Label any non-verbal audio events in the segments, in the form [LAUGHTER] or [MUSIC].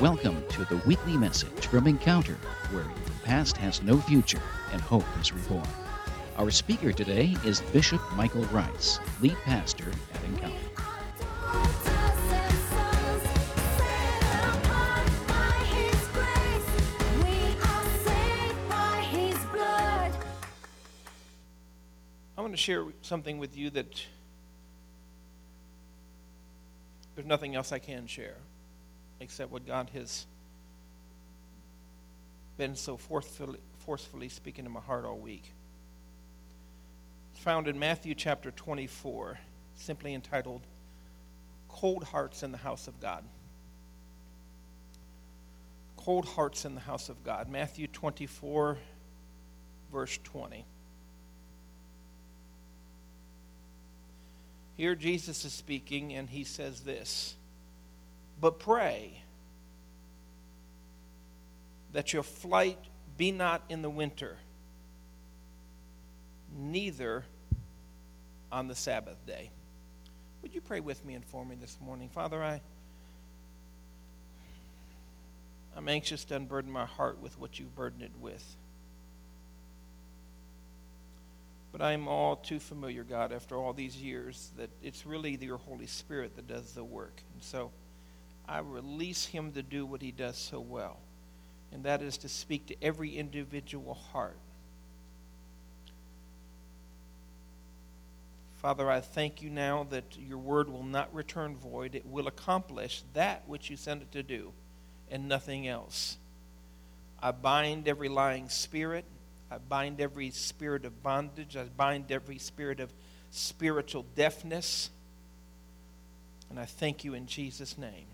Welcome to the weekly message from Encounter, where the past has no future and hope is reborn. Our speaker today is Bishop Michael Rice, lead pastor at Encounter. I want to share something with you that there's nothing else I can share except what God has been so forcefully, forcefully speaking to my heart all week. It's found in Matthew chapter 24, simply entitled Cold Hearts in the House of God. Cold Hearts in the House of God. Matthew 24, verse 20. Here Jesus is speaking, and he says this But pray that your flight be not in the winter, neither on the Sabbath day. Would you pray with me and for me this morning? Father, I, I'm anxious to unburden my heart with what you've burdened it with. But I'm all too familiar, God, after all these years, that it's really your Holy Spirit that does the work. And so I release him to do what he does so well, and that is to speak to every individual heart. Father, I thank you now that your word will not return void. It will accomplish that which you sent it to do, and nothing else. I bind every lying spirit. I bind every spirit of bondage. I bind every spirit of spiritual deafness. And I thank you in Jesus' name.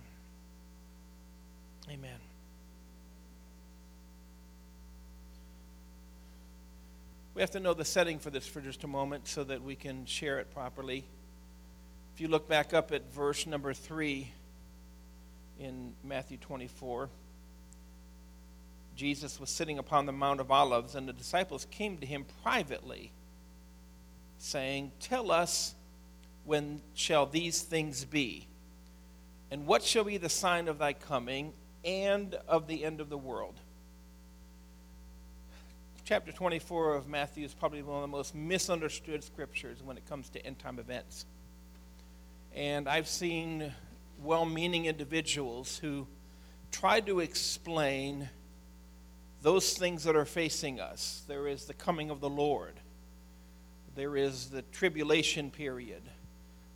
Amen. We have to know the setting for this for just a moment so that we can share it properly. If you look back up at verse number 3 in Matthew 24, Jesus was sitting upon the Mount of Olives, and the disciples came to him privately, saying, Tell us when shall these things be? And what shall be the sign of thy coming and of the end of the world? Chapter 24 of Matthew is probably one of the most misunderstood scriptures when it comes to end time events. And I've seen well meaning individuals who try to explain those things that are facing us. There is the coming of the Lord, there is the tribulation period,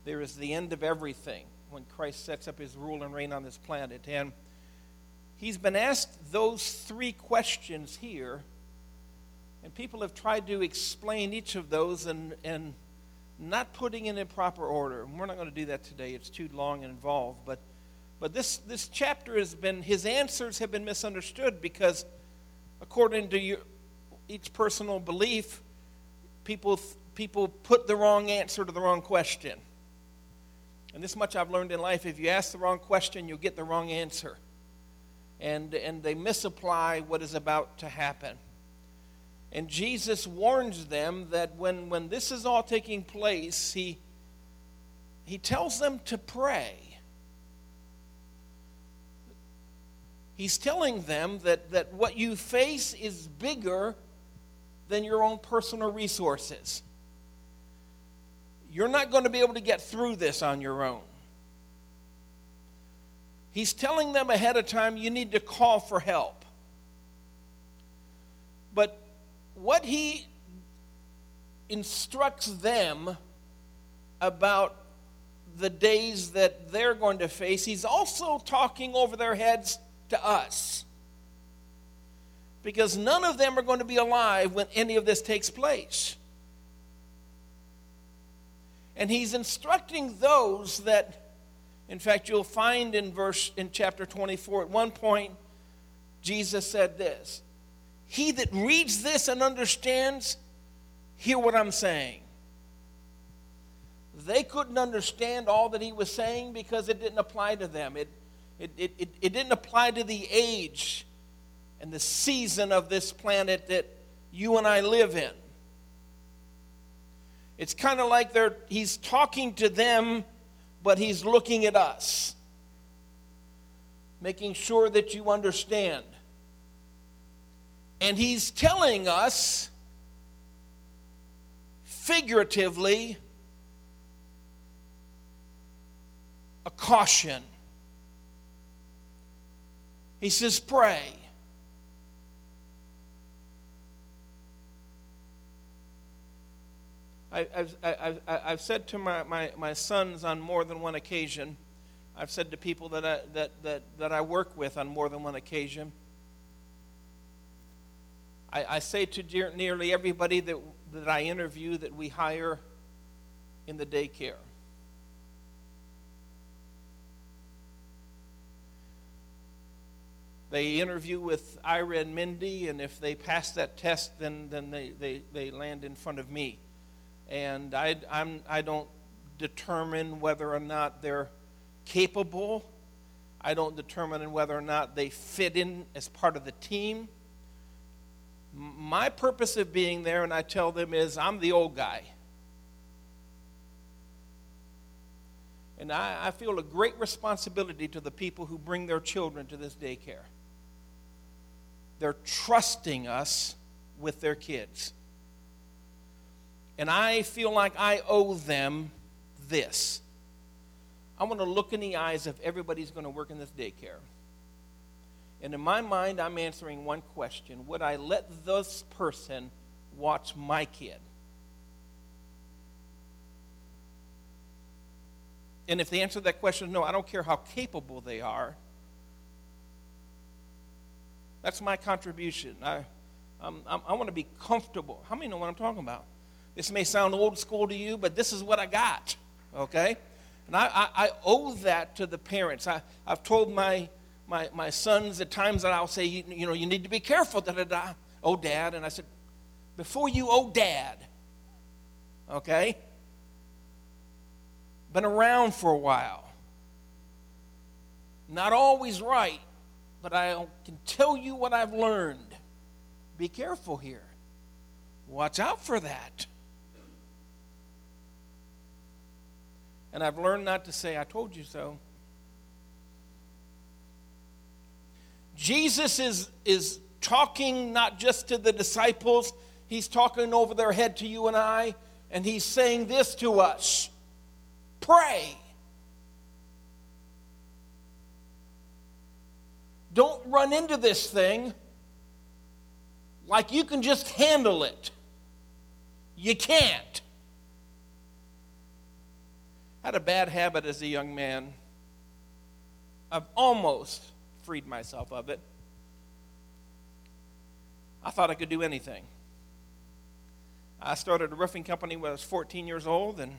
there is the end of everything when Christ sets up his rule and reign on this planet. And he's been asked those three questions here, and people have tried to explain each of those and, and not putting it in proper order. And we're not going to do that today, it's too long and involved. But, but this, this chapter has been, his answers have been misunderstood because according to your, each personal belief, people, people put the wrong answer to the wrong question. And this much I've learned in life if you ask the wrong question, you'll get the wrong answer. And, and they misapply what is about to happen. And Jesus warns them that when, when this is all taking place, he, he tells them to pray. He's telling them that, that what you face is bigger than your own personal resources. You're not going to be able to get through this on your own. He's telling them ahead of time you need to call for help. But what he instructs them about the days that they're going to face, he's also talking over their heads to us. Because none of them are going to be alive when any of this takes place. And he's instructing those that, in fact, you'll find in verse in chapter 24, at one point, Jesus said this He that reads this and understands, hear what I'm saying. They couldn't understand all that he was saying because it didn't apply to them. It, it, it, it, it didn't apply to the age and the season of this planet that you and I live in. It's kind of like they're, he's talking to them, but he's looking at us. making sure that you understand. And he's telling us figuratively a caution. He says, Pray. I, have I've, I've said to my, my, my sons on more than one occasion, I've said to people that I, that, that, that I work with on more than one occasion, I, I say to dear, nearly everybody that, that I interview that we hire in the daycare. They interview with Ira and Mindy, and if they pass that test, then, then they, they, they land in front of me and I, I'm, I don't determine whether or not they're capable. I don't determine whether or not they fit in as part of the team. My purpose of being there, and I tell them, is I'm the old guy. And I, I feel a great responsibility to the people who bring their children to this daycare. They're trusting us with their kids. And I feel like I owe them this. I want to look in the eyes of everybody who's going to work in this daycare. And in my mind, I'm answering one question Would I let this person watch my kid? And if the answer to that question is no, I don't care how capable they are. That's my contribution. I, I'm, I'm, i want to be comfortable. How many know what I'm talking about? This may sound old school to you, but this is what I got, okay? And I, I, I owe that to the parents. I, I've told my, my, my sons at times that I'll say, you, you know, you need to be careful, da da da. Oh, dad. And I said, before you oh, dad, okay? Been around for a while. Not always right, but I can tell you what I've learned. Be careful here. Watch out for that. And I've learned not to say, I told you so. Jesus is, is talking not just to the disciples, he's talking over their head to you and I, and he's saying this to us pray. Don't run into this thing like you can just handle it. You can't. I had a bad habit as a young man. I've almost freed myself of it. I thought I could do anything. I started a roofing company when I was 14 years old, and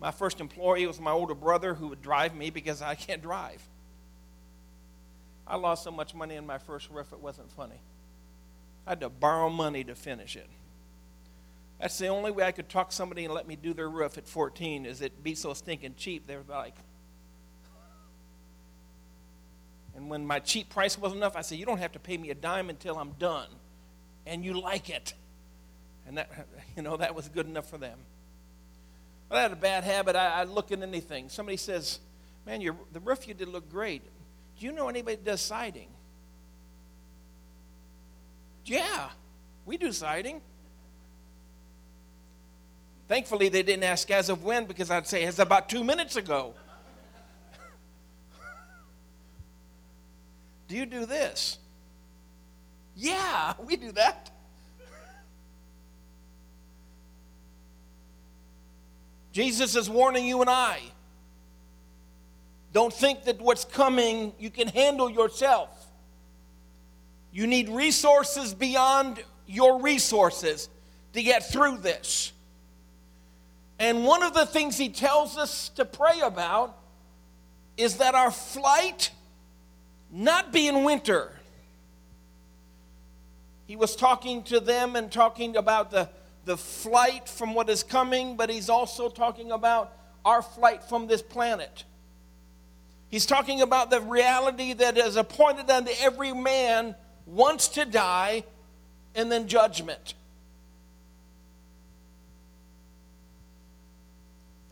my first employee was my older brother who would drive me because I can't drive. I lost so much money in my first roof, it wasn't funny. I had to borrow money to finish it. That's the only way I could talk somebody and let me do their roof at 14 is it be so stinking cheap. They were like, and when my cheap price wasn't enough, I said, you don't have to pay me a dime until I'm done. And you like it. And that, [LAUGHS] you know, that was good enough for them. But I had a bad habit. I, I look at anything. Somebody says, man, your, the roof you did look great. Do you know anybody that does siding? Yeah, we do siding. Thankfully, they didn't ask as of when because I'd say it's about two minutes ago. [LAUGHS] do you do this? Yeah, [LAUGHS] we do that. Jesus is warning you and I. Don't think that what's coming you can handle yourself. You need resources beyond your resources to get through this. And one of the things he tells us to pray about is that our flight not be in winter. He was talking to them and talking about the, the flight from what is coming, but he's also talking about our flight from this planet. He's talking about the reality that is appointed unto every man once to die and then judgment.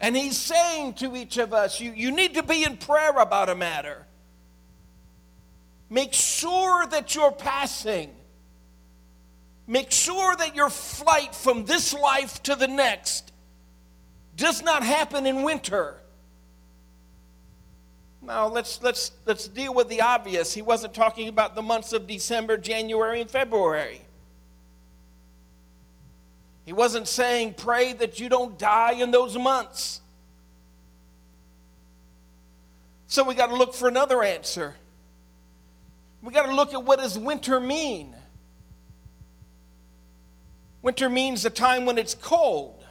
And he's saying to each of us, you, you need to be in prayer about a matter. Make sure that you're passing. Make sure that your flight from this life to the next does not happen in winter. Now let's let's let's deal with the obvious. He wasn't talking about the months of December, January, and February. He wasn't saying pray that you don't die in those months. So we got to look for another answer. We got to look at what does winter mean? Winter means the time when it's cold.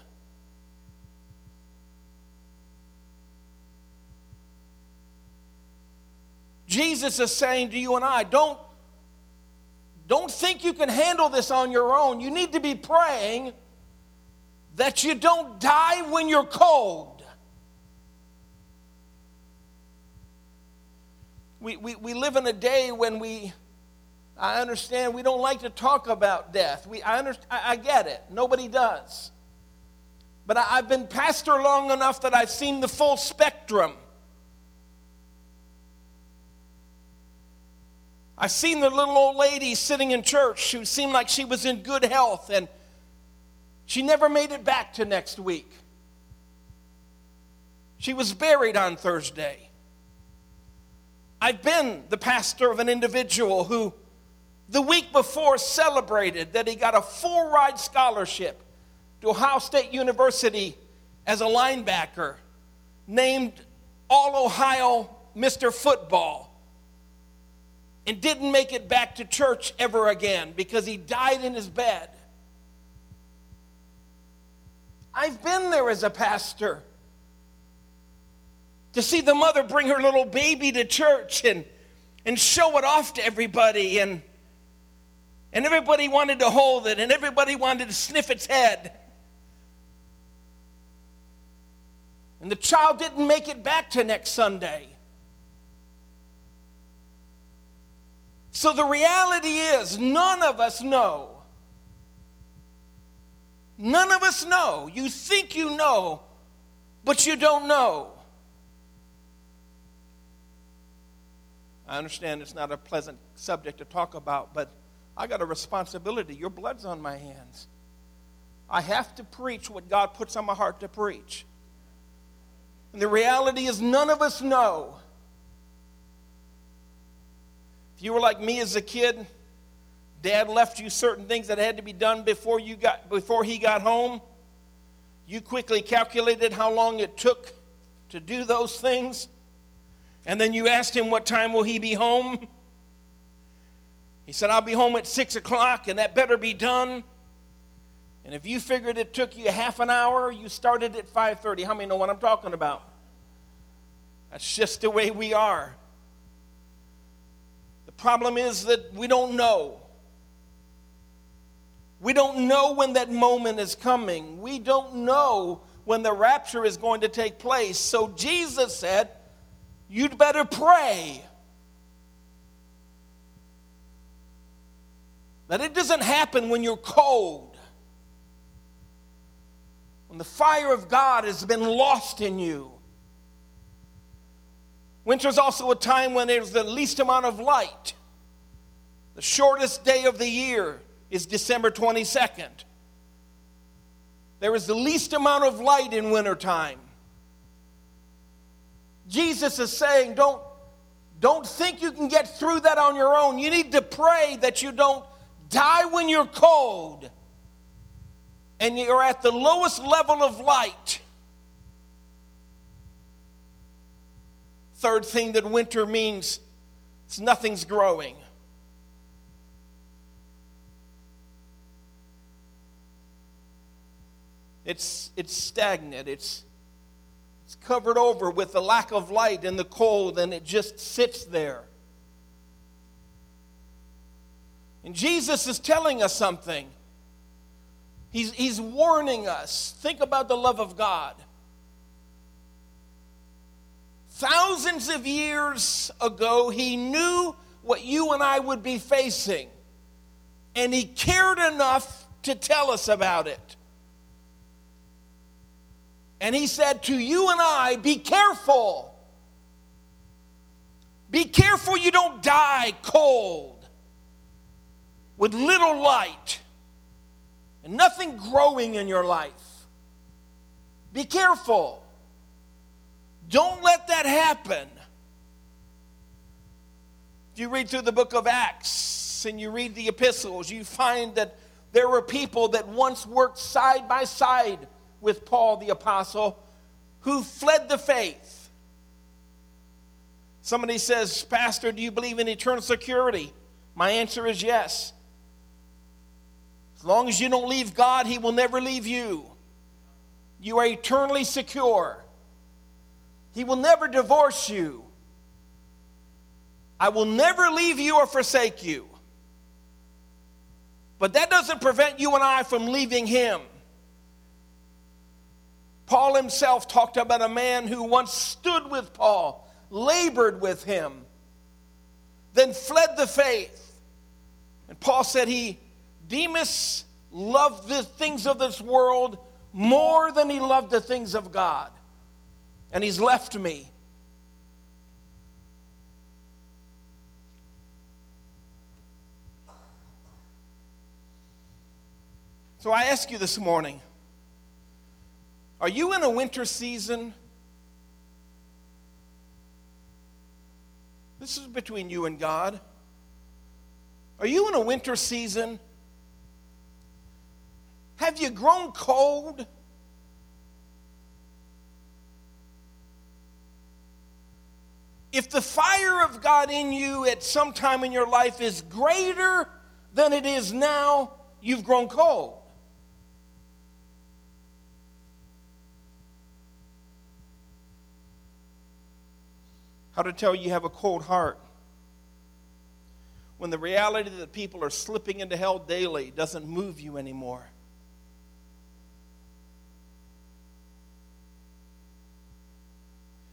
Jesus is saying to you and I, don't, don't think you can handle this on your own. You need to be praying that you don't die when you're cold. We, we, we live in a day when we, I understand, we don't like to talk about death. We, I, understand, I, I get it. Nobody does. But I, I've been pastor long enough that I've seen the full spectrum. I've seen the little old lady sitting in church who seemed like she was in good health and she never made it back to next week. She was buried on Thursday. I've been the pastor of an individual who the week before celebrated that he got a full ride scholarship to Ohio State University as a linebacker, named All Ohio Mr. Football and didn't make it back to church ever again because he died in his bed. I've been there as a pastor to see the mother bring her little baby to church and, and show it off to everybody and and everybody wanted to hold it and everybody wanted to sniff its head and the child didn't make it back to next sunday So the reality is, none of us know. None of us know. You think you know, but you don't know. I understand it's not a pleasant subject to talk about, but I got a responsibility. Your blood's on my hands. I have to preach what God puts on my heart to preach. And the reality is, none of us know. If you were like me as a kid, dad left you certain things that had to be done before you got before he got home. You quickly calculated how long it took to do those things. And then you asked him what time will he be home? He said, I'll be home at six o'clock, and that better be done. And if you figured it took you half an hour, you started at 5:30. How many know what I'm talking about? That's just the way we are The problem is that we don't know. We don't know when that moment is coming. We don't know when the rapture is going to take place. So Jesus said, You'd better pray. That it doesn't happen when you're cold. When the fire of God has been lost in you. Winter is also a time when there's the least amount of light. The shortest day of the year is December 22nd. There is the least amount of light in wintertime. Jesus is saying, don't, don't think you can get through that on your own. You need to pray that you don't die when you're cold and you're at the lowest level of light. Third thing that winter means is nothing's growing. It's, it's stagnant. It's, it's covered over with the lack of light and the cold, and it just sits there. And Jesus is telling us something. He's, he's warning us. Think about the love of God. Thousands of years ago, he knew what you and I would be facing, and he cared enough to tell us about it. And he said to you and I, be careful. Be careful you don't die cold with little light and nothing growing in your life. Be careful. Don't let that happen. If you read through the book of Acts and you read the epistles, you find that there were people that once worked side by side with Paul the apostle who fled the faith. Somebody says, Pastor, do you believe in eternal security? My answer is yes. As long as you don't leave God, He will never leave you. You are eternally secure. He will never divorce you. I will never leave you or forsake you. But that doesn't prevent you and I from leaving Him. Paul himself talked about a man who once stood with Paul, labored with him, then fled the faith. And Paul said he, Demas loved the things of this world more than he loved the things of God. And he's left me. So I ask you this morning are you in a winter season? This is between you and God. Are you in a winter season? Have you grown cold? If the fire of God in you at some time in your life is greater than it is now, you've grown cold. How to tell you have a cold heart when the reality that people are slipping into hell daily doesn't move you anymore.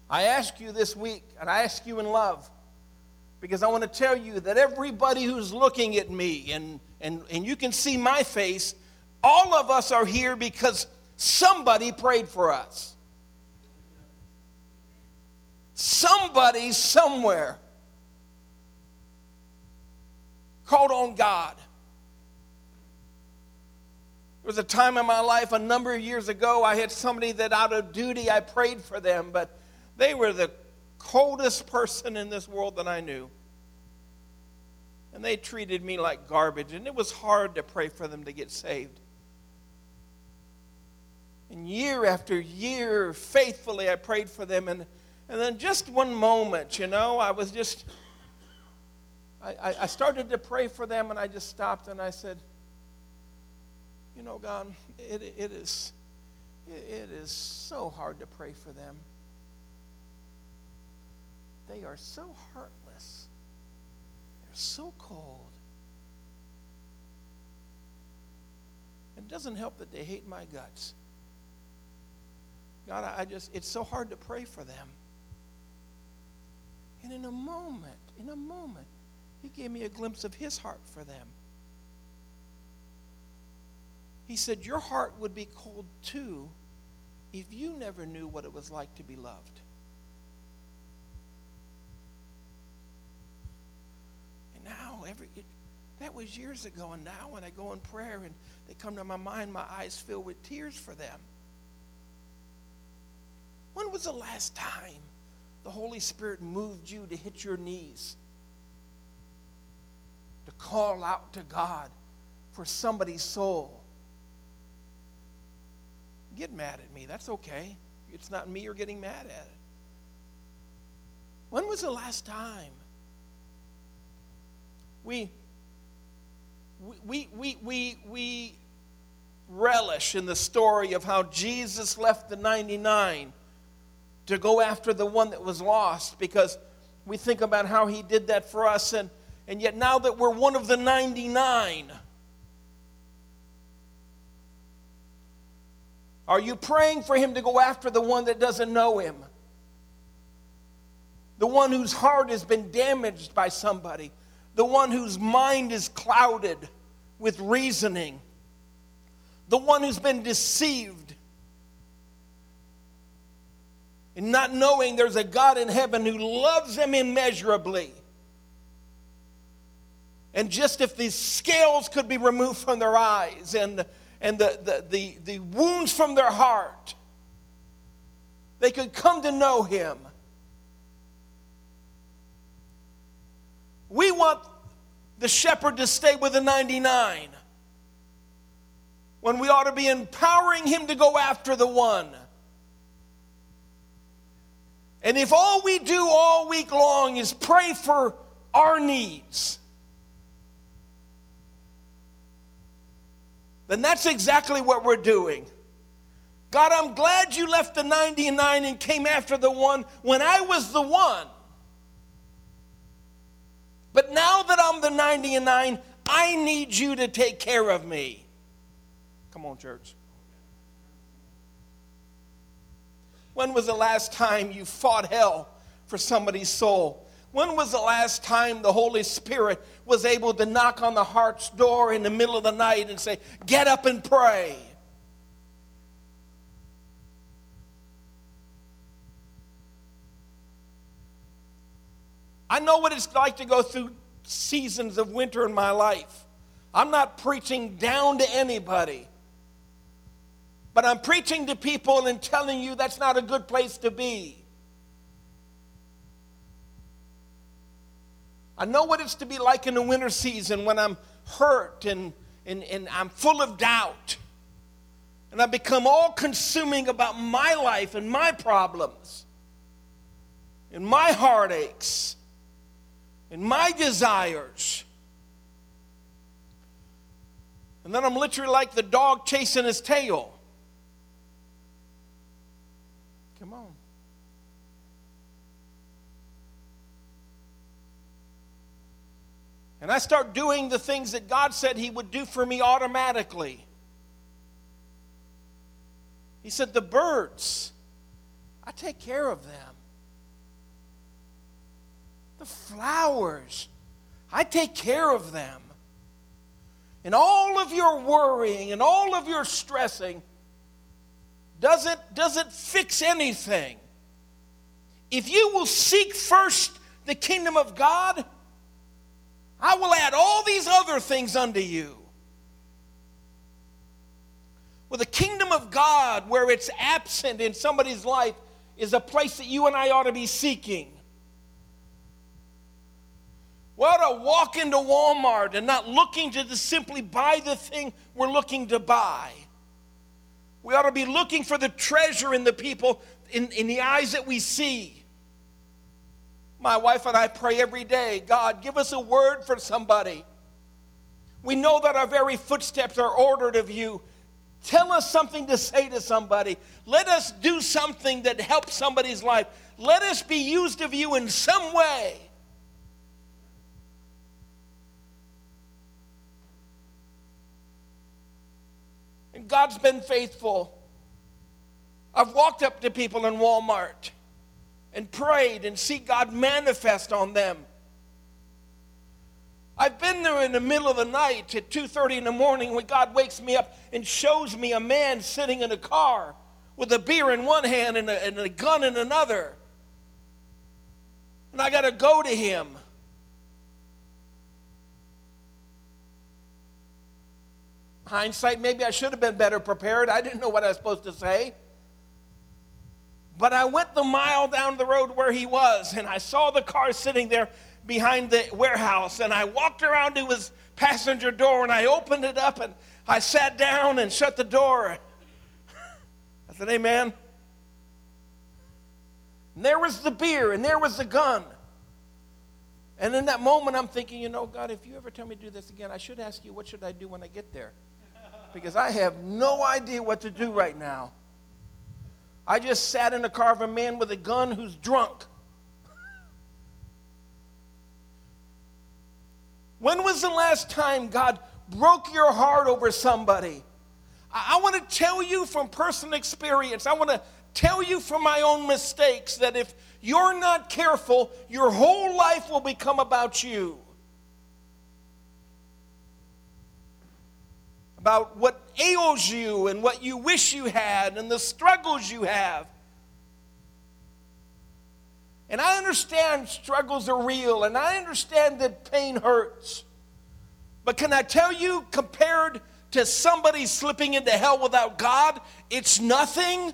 I ask you this week, and I ask you in love, because I want to tell you that everybody who's looking at me, and, and, and you can see my face, all of us are here because somebody prayed for us. Somebody somewhere called on God. There was a time in my life a number of years ago, I had somebody that out of duty I prayed for them, but they were the coldest person in this world that I knew. And they treated me like garbage, and it was hard to pray for them to get saved. And year after year, faithfully, I prayed for them, and and then just one moment, you know, I was just, I, I started to pray for them and I just stopped and I said, you know, God, it, it, is, it is so hard to pray for them. They are so heartless. They're so cold. It doesn't help that they hate my guts. God, I just, it's so hard to pray for them. And in a moment, in a moment, he gave me a glimpse of his heart for them. He said, Your heart would be cold too if you never knew what it was like to be loved. And now, every it, that was years ago, and now when I go in prayer and they come to my mind, my eyes fill with tears for them. When was the last time the Holy Spirit moved you to hit your knees, to call out to God for somebody's soul. Get mad at me. That's okay. It's not me you're getting mad at it. When was the last time we we we we we relish in the story of how Jesus left the 99 to go after the one that was lost because we think about how he did that for us. And, and yet now that we're one of the 99 are you praying for him to go after the one that doesn't know him? The one whose heart has been damaged by somebody. The one whose mind is clouded with reasoning. The one who's been deceived and not knowing there's a God in heaven who loves them immeasurably. And just if these scales could be removed from their eyes and, and the, the, the, the wounds from their heart, they could come to know Him. We want the shepherd to stay with the 99 when we ought to be empowering him to go after the one. And if all we do all week long is pray for our needs, then that's exactly what we're doing. God, I'm glad you left the 99 and came after the one when I was the one. But now that I'm the 99, I need you to take care of me. Come on, church. When was the last time you fought hell for somebody's soul? When was the last time the Holy Spirit was able to knock on the heart's door in the middle of the night and say, Get up and pray? I know what it's like to go through seasons of winter in my life. I'm not preaching down to anybody. But I'm preaching to people and telling you that's not a good place to be. I know what it's to be like in the winter season when I'm hurt and, and, and I'm full of doubt. And I become all consuming about my life and my problems and my heartaches and my desires. And then I'm literally like the dog chasing his tail. Come on. And I start doing the things that God said He would do for me automatically. He said, The birds, I take care of them. The flowers, I take care of them. And all of your worrying and all of your stressing, doesn't, doesn't fix anything. If you will seek first the kingdom of God, I will add all these other things unto you. Well, the kingdom of God, where it's absent in somebody's life, is a place that you and I ought to be seeking. We ought to walk into Walmart and not looking to just simply buy the thing we're looking to buy. We ought to be looking for the treasure in the people, in, in the eyes that we see. My wife and I pray every day God, give us a word for somebody. We know that our very footsteps are ordered of you. Tell us something to say to somebody. Let us do something that helps somebody's life. Let us be used of you in some way. And God's been faithful. I've walked up to people in Walmart and prayed and see God manifest on them. I've been there in the middle of the night at 2:30 in the morning when God wakes me up and shows me a man sitting in a car with a beer in one hand and a, and a gun in another. And I got to go to him. Hindsight, maybe I should have been better prepared. I didn't know what I was supposed to say. But I went the mile down the road where he was, and I saw the car sitting there behind the warehouse, and I walked around to his passenger door, and I opened it up, and I sat down and shut the door. [LAUGHS] I said, Amen. And there was the beer, and there was the gun. And in that moment, I'm thinking, you know, God, if you ever tell me to do this again, I should ask you, what should I do when I get there? [LAUGHS] because I have no idea what to do right now. I just sat in the car of a man with a gun who's drunk. When was the last time God broke your heart over somebody? I, I want to tell you from personal experience, I want to tell you from my own mistakes that if you're not careful, your whole life will become about you. About what ails you and what you wish you had and the struggles you have. And I understand struggles are real, and I understand that pain hurts. But can I tell you, compared to somebody slipping into hell without God, it's nothing.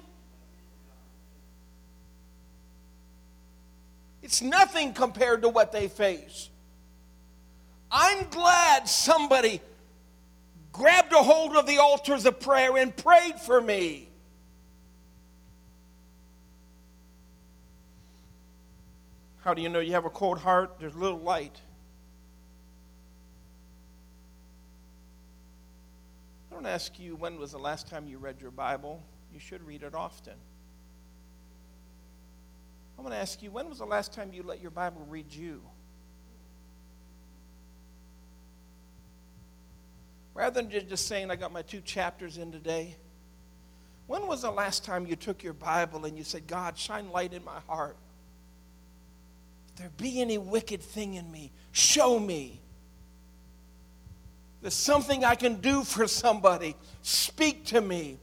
It's nothing compared to what they face. I'm glad somebody grabbed a hold of the altars of prayer and prayed for me. How do you know you have a cold heart? There's little light. I don't ask you when was the last time you read your Bible. You should read it often. I'm going to ask you when was the last time you let your Bible read you? Rather than just saying, I got my two chapters in today, when was the last time you took your Bible and you said, God, shine light in my heart? If there be any wicked thing in me, show me. There's something I can do for somebody. Speak to me.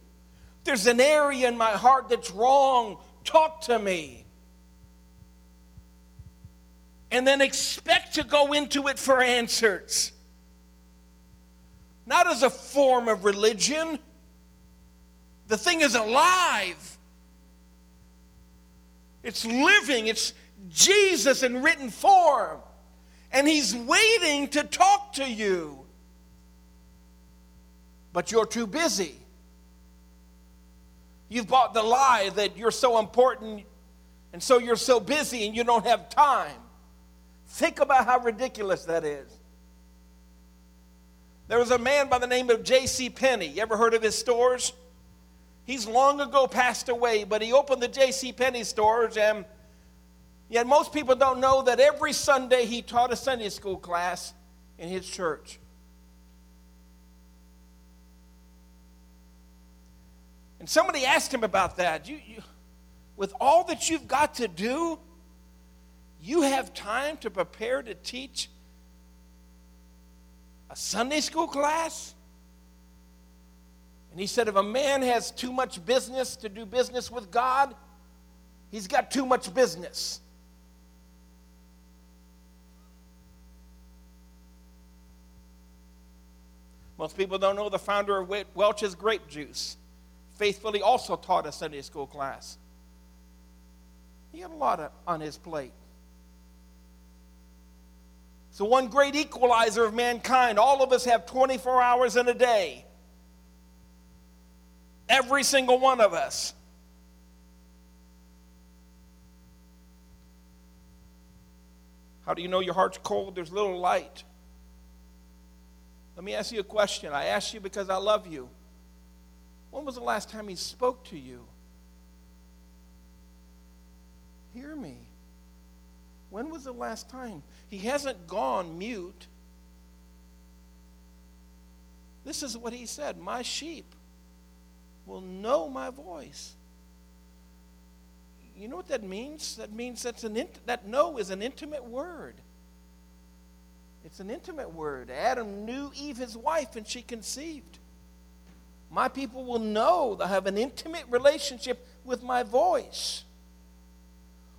There's an area in my heart that's wrong. Talk to me. And then expect to go into it for answers not as a form of religion. The thing is alive, it's living, it's Jesus in written form. And He's waiting to talk to you. But you're too busy. You've bought the lie that you're so important and so you're so busy and you don't have time. Think about how ridiculous that is. There was a man by the name of J.C. Penney. You ever heard of his stores? He's long ago passed away, but he opened the J.C. Penney stores, and yet most people don't know that every Sunday he taught a Sunday school class in his church. And somebody asked him about that. You, you, with all that you've got to do, you have time to prepare to teach a Sunday school class? And he said, if a man has too much business to do business with God, he's got too much business. Most people don't know the founder of Welch's grape juice faithfully also taught a Sunday school class. He had a lot on his plate. So, one great equalizer of mankind. All of us have 24 hours in a day. Every single one of us. How do you know your heart's cold? There's little light. Let me ask you a question. I ask you because I love you. When was the last time he spoke to you? Hear me. When was the last time? He hasn't gone mute. This is what he said My sheep will know my voice. You know what that means? That means that's an int- that know is an intimate word. It's an intimate word. Adam knew Eve, his wife, and she conceived. My people will know, they'll have an intimate relationship with my voice.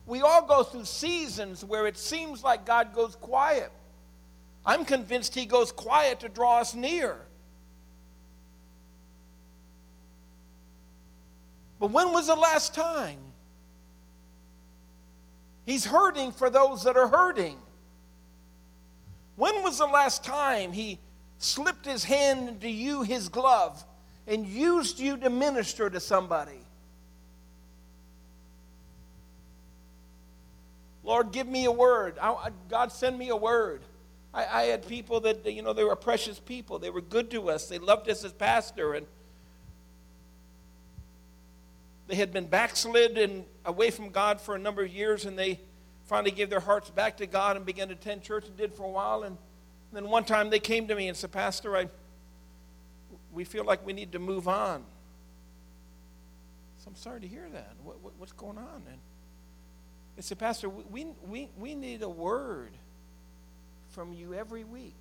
We all go through seasons where it seems like God goes quiet. I'm convinced He goes quiet to draw us near. But when was the last time? He's hurting for those that are hurting. When was the last time He slipped His hand into you, His glove, and used you to minister to somebody? Lord, give me a word. I, God, send me a word. I, I, had people that, you know, they were precious people. They were good to us. They loved us as pastor. And they had been backslid and away from God for a number of years. And they finally gave their hearts back to God and began to attend church and did for a while. And then one time they came to me and said, Pastor, I, we feel like we need to move on. So I'm sorry to hear that. What, what, what's going on? And they said, Pastor, we, we, we need a word from you every week.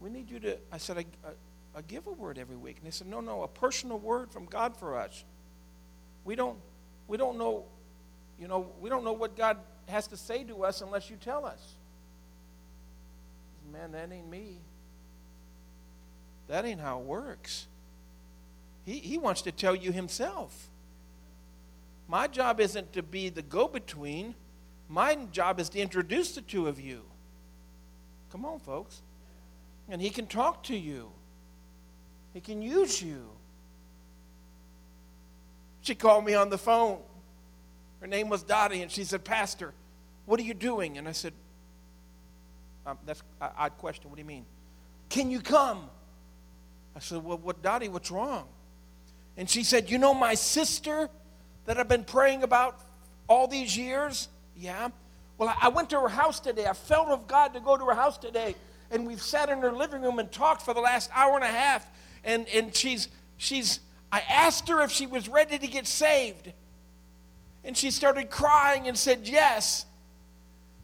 We need you to, I said, I, I, I give a word every week. And they said, no, no, a personal word from God for us. We don't, we don't know, you know, we don't know what God has to say to us unless you tell us. Man, that ain't me. That ain't how it works. He, he wants to tell you himself. My job isn't to be the go between, my job is to introduce the two of you. Come on, folks. And he can talk to you, he can use you. She called me on the phone. Her name was Dottie, and she said, Pastor, what are you doing? And I said, um, That's an odd question. What do you mean? Can you come? I said, Well, what, Dottie, what's wrong? And she said, You know my sister that I've been praying about all these years? Yeah. Well, I went to her house today. I felt of God to go to her house today. And we've sat in her living room and talked for the last hour and a half. And, and she's, she's, I asked her if she was ready to get saved. And she started crying and said, Yes.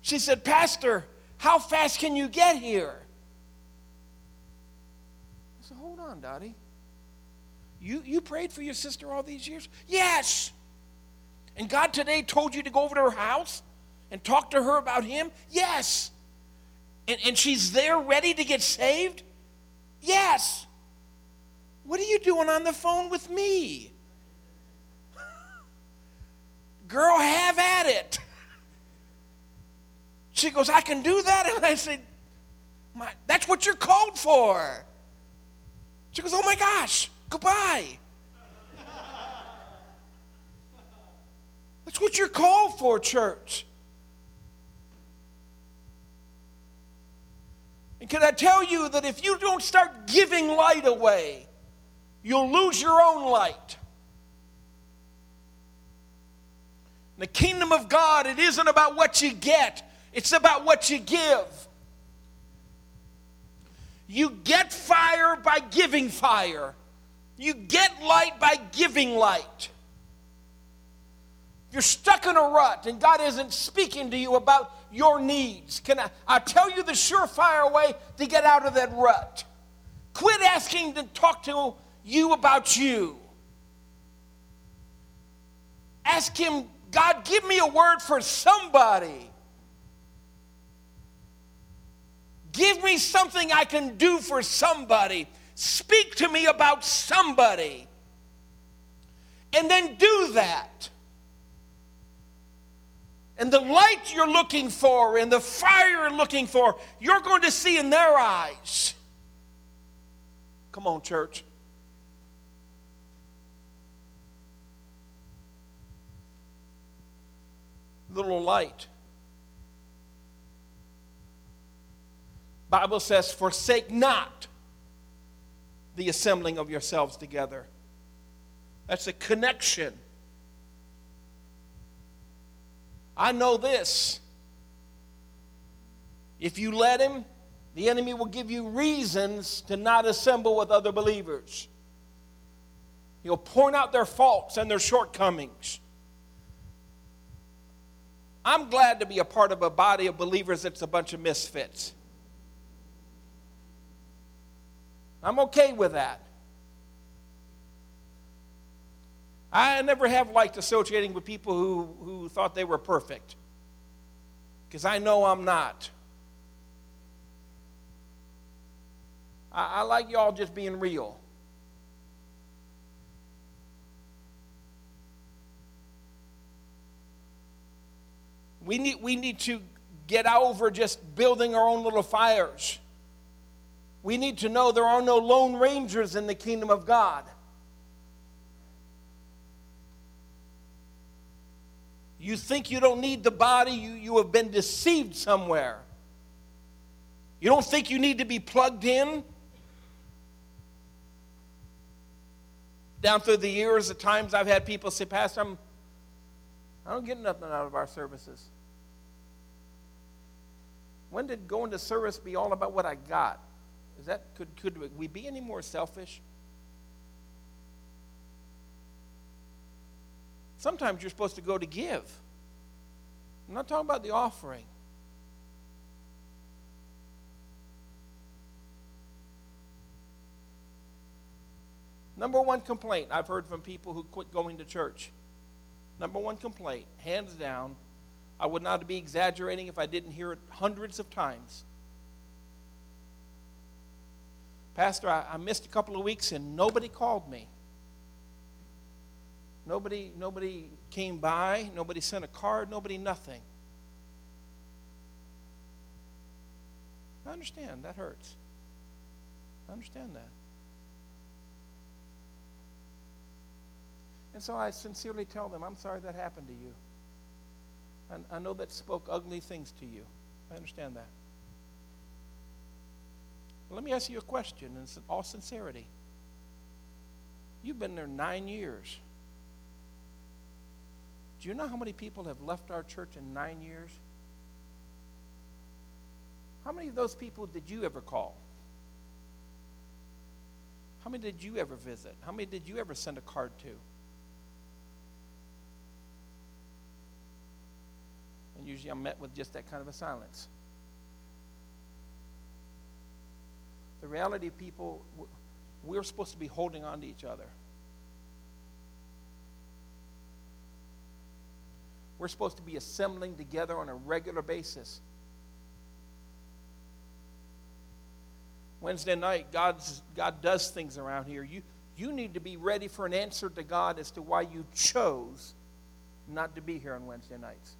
She said, Pastor, how fast can you get here? I said, Hold on, Dottie. You, you prayed for your sister all these years? Yes. And God today told you to go over to her house and talk to her about Him? Yes. And, and she's there ready to get saved? Yes. What are you doing on the phone with me? [LAUGHS] Girl, have at it. [LAUGHS] She goes, I can do that? [LAUGHS] And I said, That's what you're called for. She goes, Oh my gosh, goodbye. That's what you're called for, church. And can I tell you that if you don't start giving light away, you'll lose your own light. In the kingdom of God, it isn't about what you get, it's about what you give. You get fire by giving fire. You get light by giving light. You're stuck in a rut and God isn't speaking to you about your needs. Can I, I tell you the surefire way to get out of that rut? Quit asking to talk to you about you. Ask Him, God, give me a word for somebody. Give me something I can do for somebody. Speak to me about somebody. And then do that. And the light you're looking for and the fire you're looking for, you're going to see in their eyes. Come on, church. Little light. Bible says, forsake not the assembling of yourselves together. That's a connection. I know this. If you let him, the enemy will give you reasons to not assemble with other believers. He'll point out their faults and their shortcomings. I'm glad to be a part of a body of believers that's a bunch of misfits. I'm okay with that. I never have liked associating with people who, who thought they were perfect because I know I'm not. I, I like y'all just being real. We need, we need to get over just building our own little fires we need to know there are no lone rangers in the kingdom of God. You think you don't need the body, you, you have been deceived somewhere. You don't think you need to be plugged in? Down through the years, at times I've had people say, Pastor, I'm, I don't get nothing out of our services. When did going to service be all about what I got? Is that could could we be any more selfish? Sometimes you're supposed to go to give. I'm not talking about the offering. Number one complaint I've heard from people who quit going to church Number one complaint, hands down. I would not be exaggerating if I didn't hear it hundreds of times. Pastor, I, I missed a couple of weeks and nobody called me. Nobody, nobody came by, nobody sent a card, nobody nothing. I understand, that hurts. I understand that. And so I sincerely tell them, I'm sorry that happened to you. And I know that spoke ugly things to you. I understand that. Let me ask you a question in all sincerity. You've been there nine years. Do you know how many people have left our church in nine years? How many of those people did you ever call? How many did you ever visit? How many did you ever send a card to? And usually I'm met with just that kind of a silence. The reality, people, we're supposed to be holding on to each other. We're supposed to be assembling together on a regular basis. Wednesday night, God's, God does things around here. You, you need to be ready for an answer to God as to why you chose not to be here on Wednesday nights.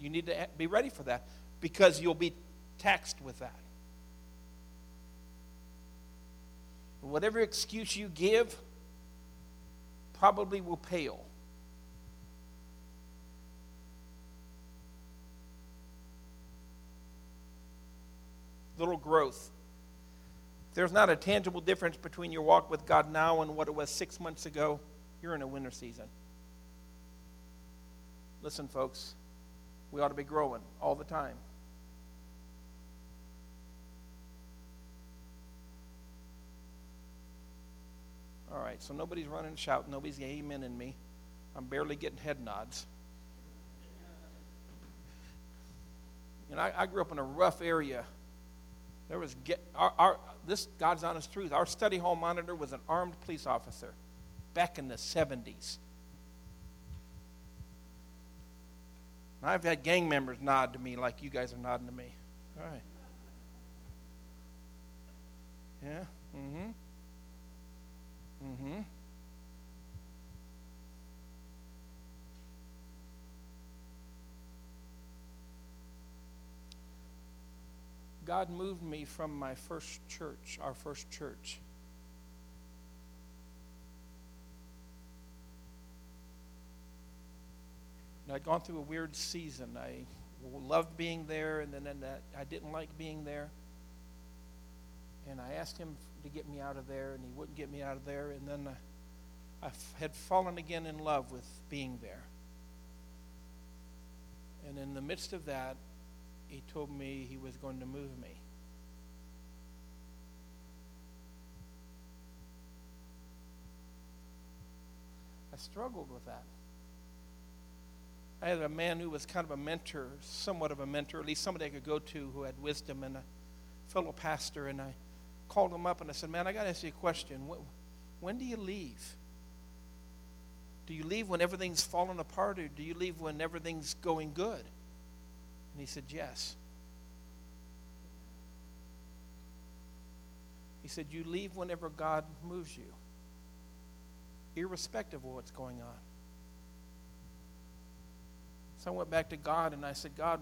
You need to be ready for that because you'll be taxed with that. Whatever excuse you give probably will pale. Little growth. There's not a tangible difference between your walk with God now and what it was six months ago. You're in a winter season. Listen, folks, we ought to be growing all the time. All right, so nobody's running and shouting, nobody's amening me. I'm barely getting head nods. Know, I, I grew up in a rough area. There was get, our, our, this God's honest truth. Our study hall monitor was an armed police officer back in the 70s. I've had gang members nod to me like you guys are nodding to me. All right. Yeah? Mm-hmm. Mm-hmm. God moved me from my first church, our first church. I'd gone through a weird season. I loved being there, and then I didn't like being there. And I asked him to get me out of there, and he wouldn't get me out of there. And then uh, I, I had fallen again in love with being there. And in the midst of that, he told me he was going to move me. I struggled with that. I had a man who was kind of a mentor, somewhat of a mentor, at least somebody I could go to who had wisdom, and a fellow pastor. And I called him up and I said, Man, I got to ask you a question. When do you leave? Do you leave when everything's falling apart, or do you leave when everything's going good? And he said, Yes. He said, You leave whenever God moves you, irrespective of what's going on. So I went back to God and I said, God,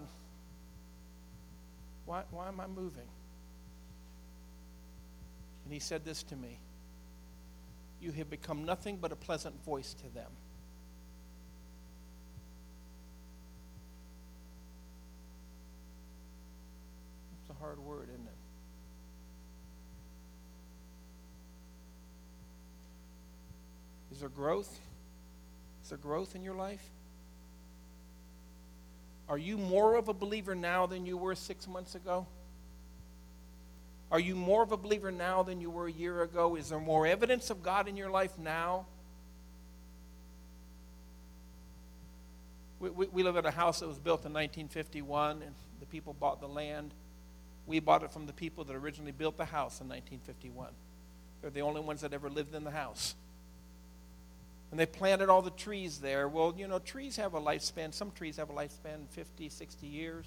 why, why am I moving? And he said this to me You have become nothing but a pleasant voice to them. Hard word, isn't it? Is there growth? Is there growth in your life? Are you more of a believer now than you were six months ago? Are you more of a believer now than you were a year ago? Is there more evidence of God in your life now? We, we, we live in a house that was built in 1951, and the people bought the land. We bought it from the people that originally built the house in 1951. They're the only ones that ever lived in the house. And they planted all the trees there. Well, you know, trees have a lifespan. Some trees have a lifespan 50, 60 years.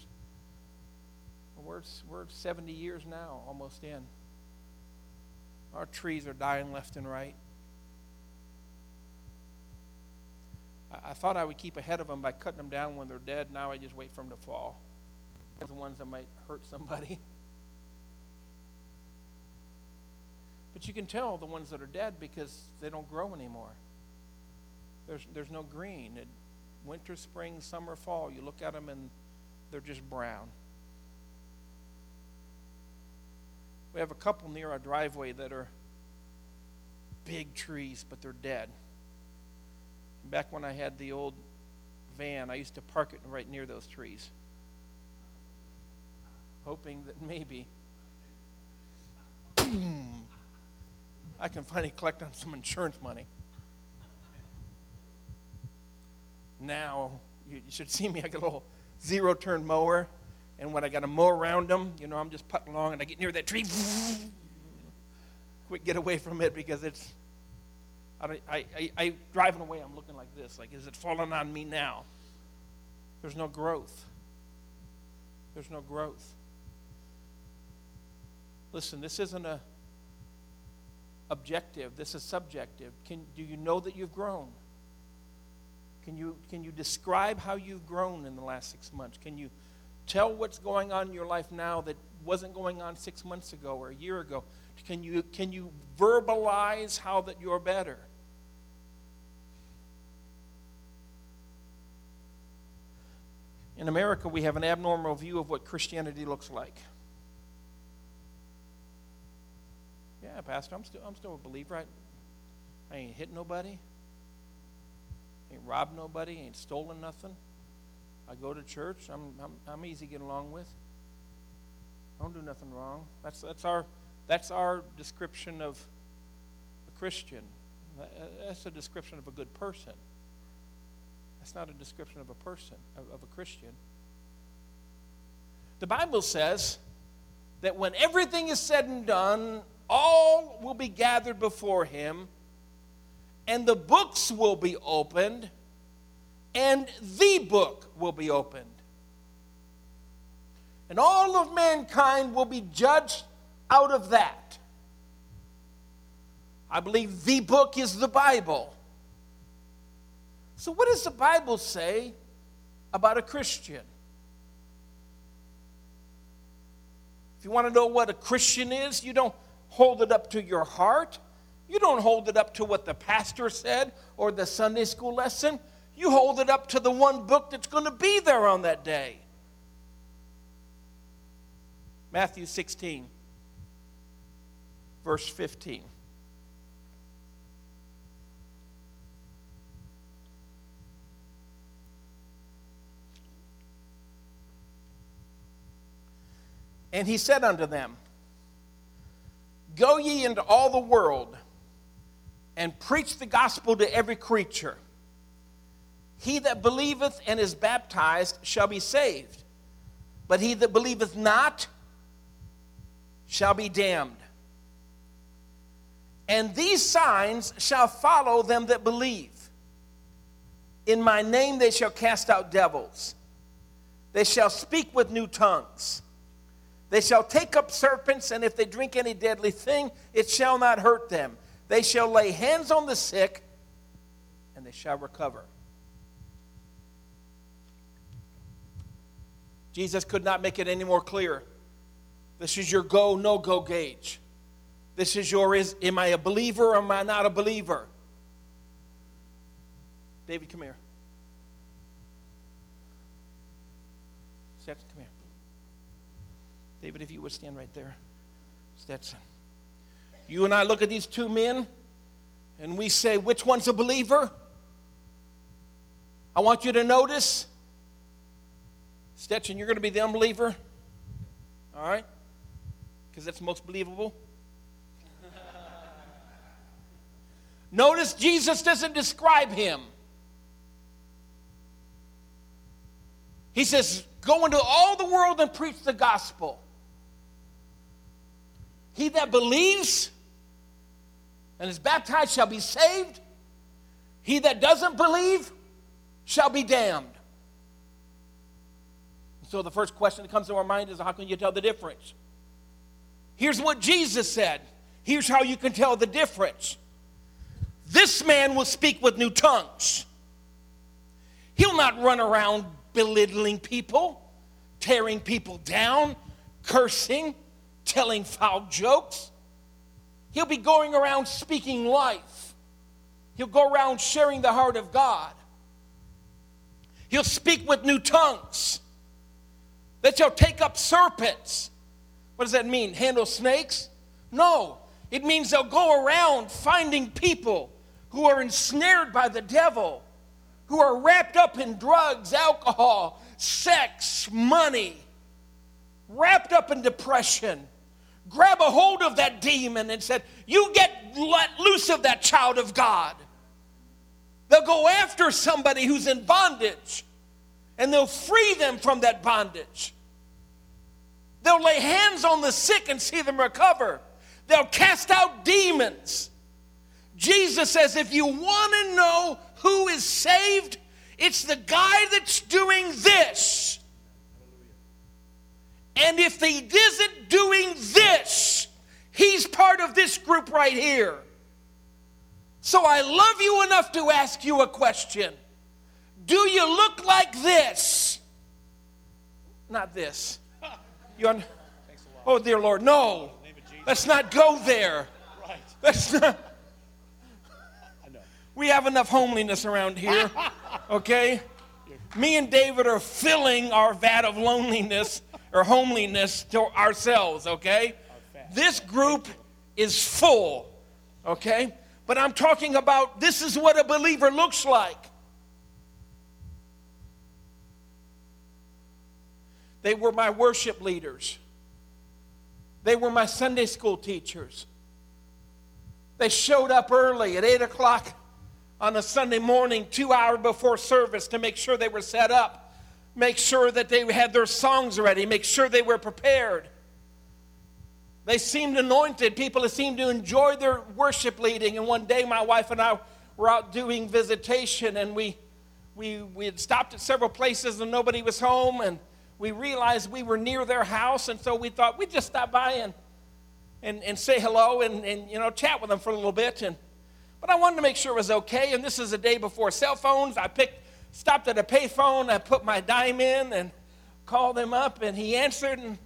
We're, we're 70 years now, almost in. Our trees are dying left and right. I, I thought I would keep ahead of them by cutting them down when they're dead. Now I just wait for them to fall. The ones that might hurt somebody. [LAUGHS] But you can tell the ones that are dead because they don't grow anymore. There's, there's no green. It, winter, spring, summer, fall, you look at them and they're just brown. We have a couple near our driveway that are big trees, but they're dead. Back when I had the old van, I used to park it right near those trees, hoping that maybe [CLEARS THROAT] [COUGHS] I can finally collect on some insurance money. Now, you, should see me. I got a little zero turn mower, and when I got to mow around them, you know, I'm just putting along and I get near that tree. Quick, get away from it because it's. I, I, I, I driving away, I'm looking like this. Like, is it falling on me now? There's no growth. There's no growth. Listen, this isn't a objective. This is subjective. Can, do you know that you've grown? Can you, can you describe how you've grown in the last six months? Can you tell what's going on in your life now that wasn't going on six months ago or a year ago? Can you, can you verbalize how that you're better? In America, we have an abnormal view of what Christianity looks like. Yeah, Pastor, I'm still, I'm still a believer. I, I ain't hit nobody, ain't robbed nobody, ain't stolen nothing. I go to church. I'm, I'm, I'm easy to get along with. I don't do nothing wrong. That's, that's, our, that's our description of a Christian. That's a description of a good person. That's not a description of a person, of, of a Christian. The Bible says that when everything is said and done, all will be gathered before him, and the books will be opened, and the book will be opened. And all of mankind will be judged out of that. I believe the book is the Bible. So, what does the Bible say about a Christian? If you want to know what a Christian is, you don't hold it up to your heart. You don't hold it up to what the pastor said or the Sunday school lesson. You hold it up to the one book that's going to be there on that day. Matthew 16, verse 15. And he said unto them, Go ye into all the world and preach the gospel to every creature. He that believeth and is baptized shall be saved, but he that believeth not shall be damned. And these signs shall follow them that believe. In my name they shall cast out devils, they shall speak with new tongues. They shall take up serpents, and if they drink any deadly thing, it shall not hurt them. They shall lay hands on the sick, and they shall recover. Jesus could not make it any more clear. This is your go, no go gauge. This is your is am I a believer or am I not a believer? David, come here. Seth, come here. David, if you would stand right there. Stetson. You and I look at these two men and we say, which one's a believer? I want you to notice, Stetson, you're going to be the unbeliever. All right? Because that's most believable. [LAUGHS] Notice Jesus doesn't describe him. He says, Go into all the world and preach the gospel. He that believes and is baptized shall be saved. He that doesn't believe shall be damned. So the first question that comes to our mind is how can you tell the difference? Here's what Jesus said. Here's how you can tell the difference. This man will speak with new tongues. He'll not run around belittling people, tearing people down, cursing, telling foul jokes. He'll be going around speaking life. He'll go around sharing the heart of God. He'll speak with new tongues that shall take up serpents. What does that mean? Handle snakes? No. It means they'll go around finding people who are ensnared by the devil, who are wrapped up in drugs, alcohol, sex, money, wrapped up in depression. Grab a hold of that demon and said, You get let loose of that child of God. They'll go after somebody who's in bondage and they'll free them from that bondage. They'll lay hands on the sick and see them recover. They'll cast out demons. Jesus says, if you want to know who is saved, it's the guy that's doing this. And if he isn't doing this, he's part of this group right here. So I love you enough to ask you a question Do you look like this? Not this. You un- oh, dear Lord, no. Let's not go there. Let's not. We have enough homeliness around here, [LAUGHS] okay? Me and David are filling our vat of loneliness or homeliness to ourselves, okay? This group is full, okay? But I'm talking about this is what a believer looks like. They were my worship leaders. They were my Sunday school teachers. They showed up early at 8 o'clock on a Sunday morning, two hours before service, to make sure they were set up, make sure that they had their songs ready, make sure they were prepared. They seemed anointed. People seemed to enjoy their worship leading. And one day, my wife and I were out doing visitation, and we, we, we had stopped at several places, and nobody was home. And we realized we were near their house, and so we thought we'd just stop by and, and, and say hello and, and you know chat with them for a little bit. And, but I wanted to make sure it was okay. And this is a day before cell phones. I picked, stopped at a payphone. I put my dime in and called him up, and he answered. And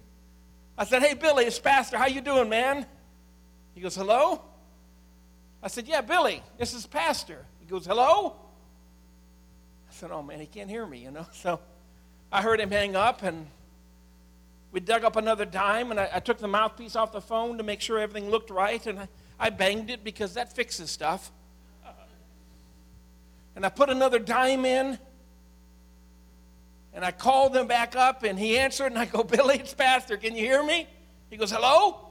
I said, "Hey, Billy, it's Pastor. How you doing, man?" He goes, "Hello." I said, "Yeah, Billy, this is Pastor." He goes, "Hello." I said, "Oh man, he can't hear me," you know. [LAUGHS] So I heard him hang up, and we dug up another dime, and I, I, took the mouthpiece off the phone to make sure everything looked right, and I, I banged it because that fixes stuff. And I put another dime in, and I called him back up, and he answered, and I go, [LAUGHS] Billy, it's Pastor, can you hear me? He goes, Hello?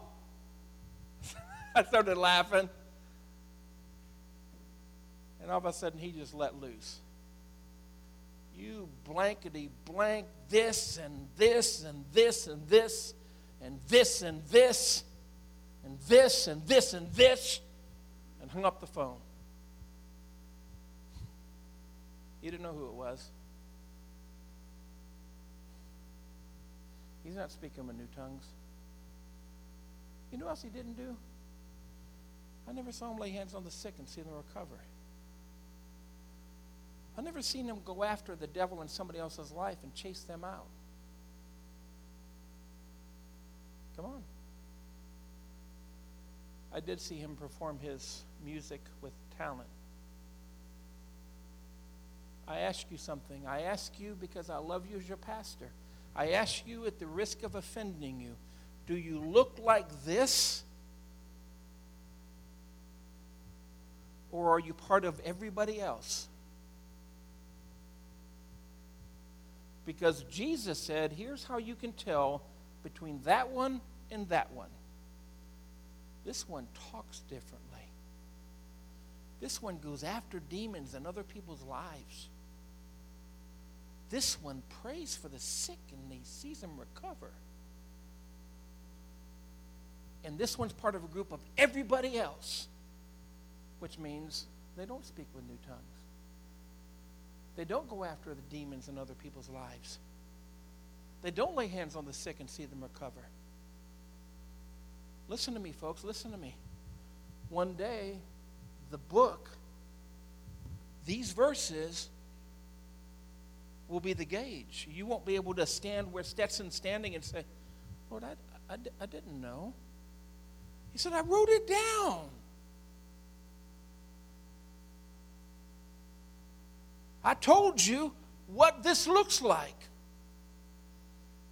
[LAUGHS] I started laughing. And all of a sudden, he just let loose you blankety blank this and this and this and this and this and this and this and this and this and hung up the phone. He didn't know who it was. He's not speaking with new tongues. You know what else he didn't do? I never saw him lay hands on the sick and see them recover. I've never seen him go after the devil in somebody else's life and chase them out. Come on. I did see him perform his music with talent. I ask you something. I ask you because I love you as your pastor. I ask you at the risk of offending you do you look like this? Or are you part of everybody else? Because Jesus said, here's how you can tell between that one and that one. This one talks differently. This one goes after demons and other people's lives. This one prays for the sick and he sees them recover. And this one's part of a group of everybody else, which means they don't speak with new tongues. They don't go after the demons in other people's lives. They don't lay hands on the sick and see them recover. Listen to me, folks. Listen to me. One day, the book, these verses, will be the gauge. You won't be able to stand where Stetson's standing and say, Lord, I, I, I didn't know. He said, I wrote it down. I told you what this looks like.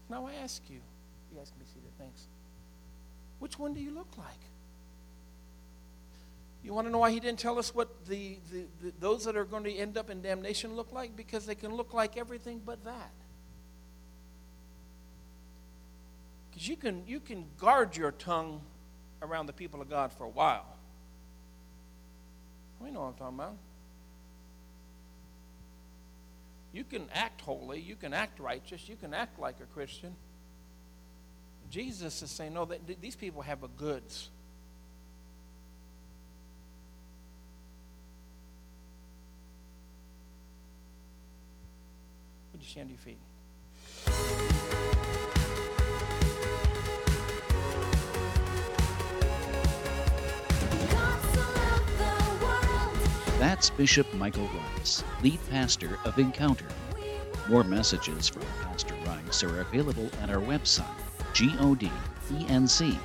Now I ask you, you guys can be seated, thanks. Which one do you look like? You want to know why he didn't tell us what the, the, the, those that are going to end up in damnation look like? Because they can look like everything but that. Because you can, you can guard your tongue around the people of God for a while. We know what I'm talking about. You can act holy, you can act righteous, you can act like a Christian. Jesus is saying, no, that, these people have a goods. You stand to your feet? That's Bishop Michael Rice, lead pastor of Encounter. More messages from Pastor Rice are available at our website, godenc.com.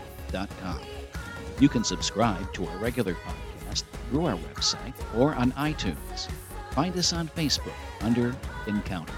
You can subscribe to our regular podcast through our website or on iTunes. Find us on Facebook under Encounter.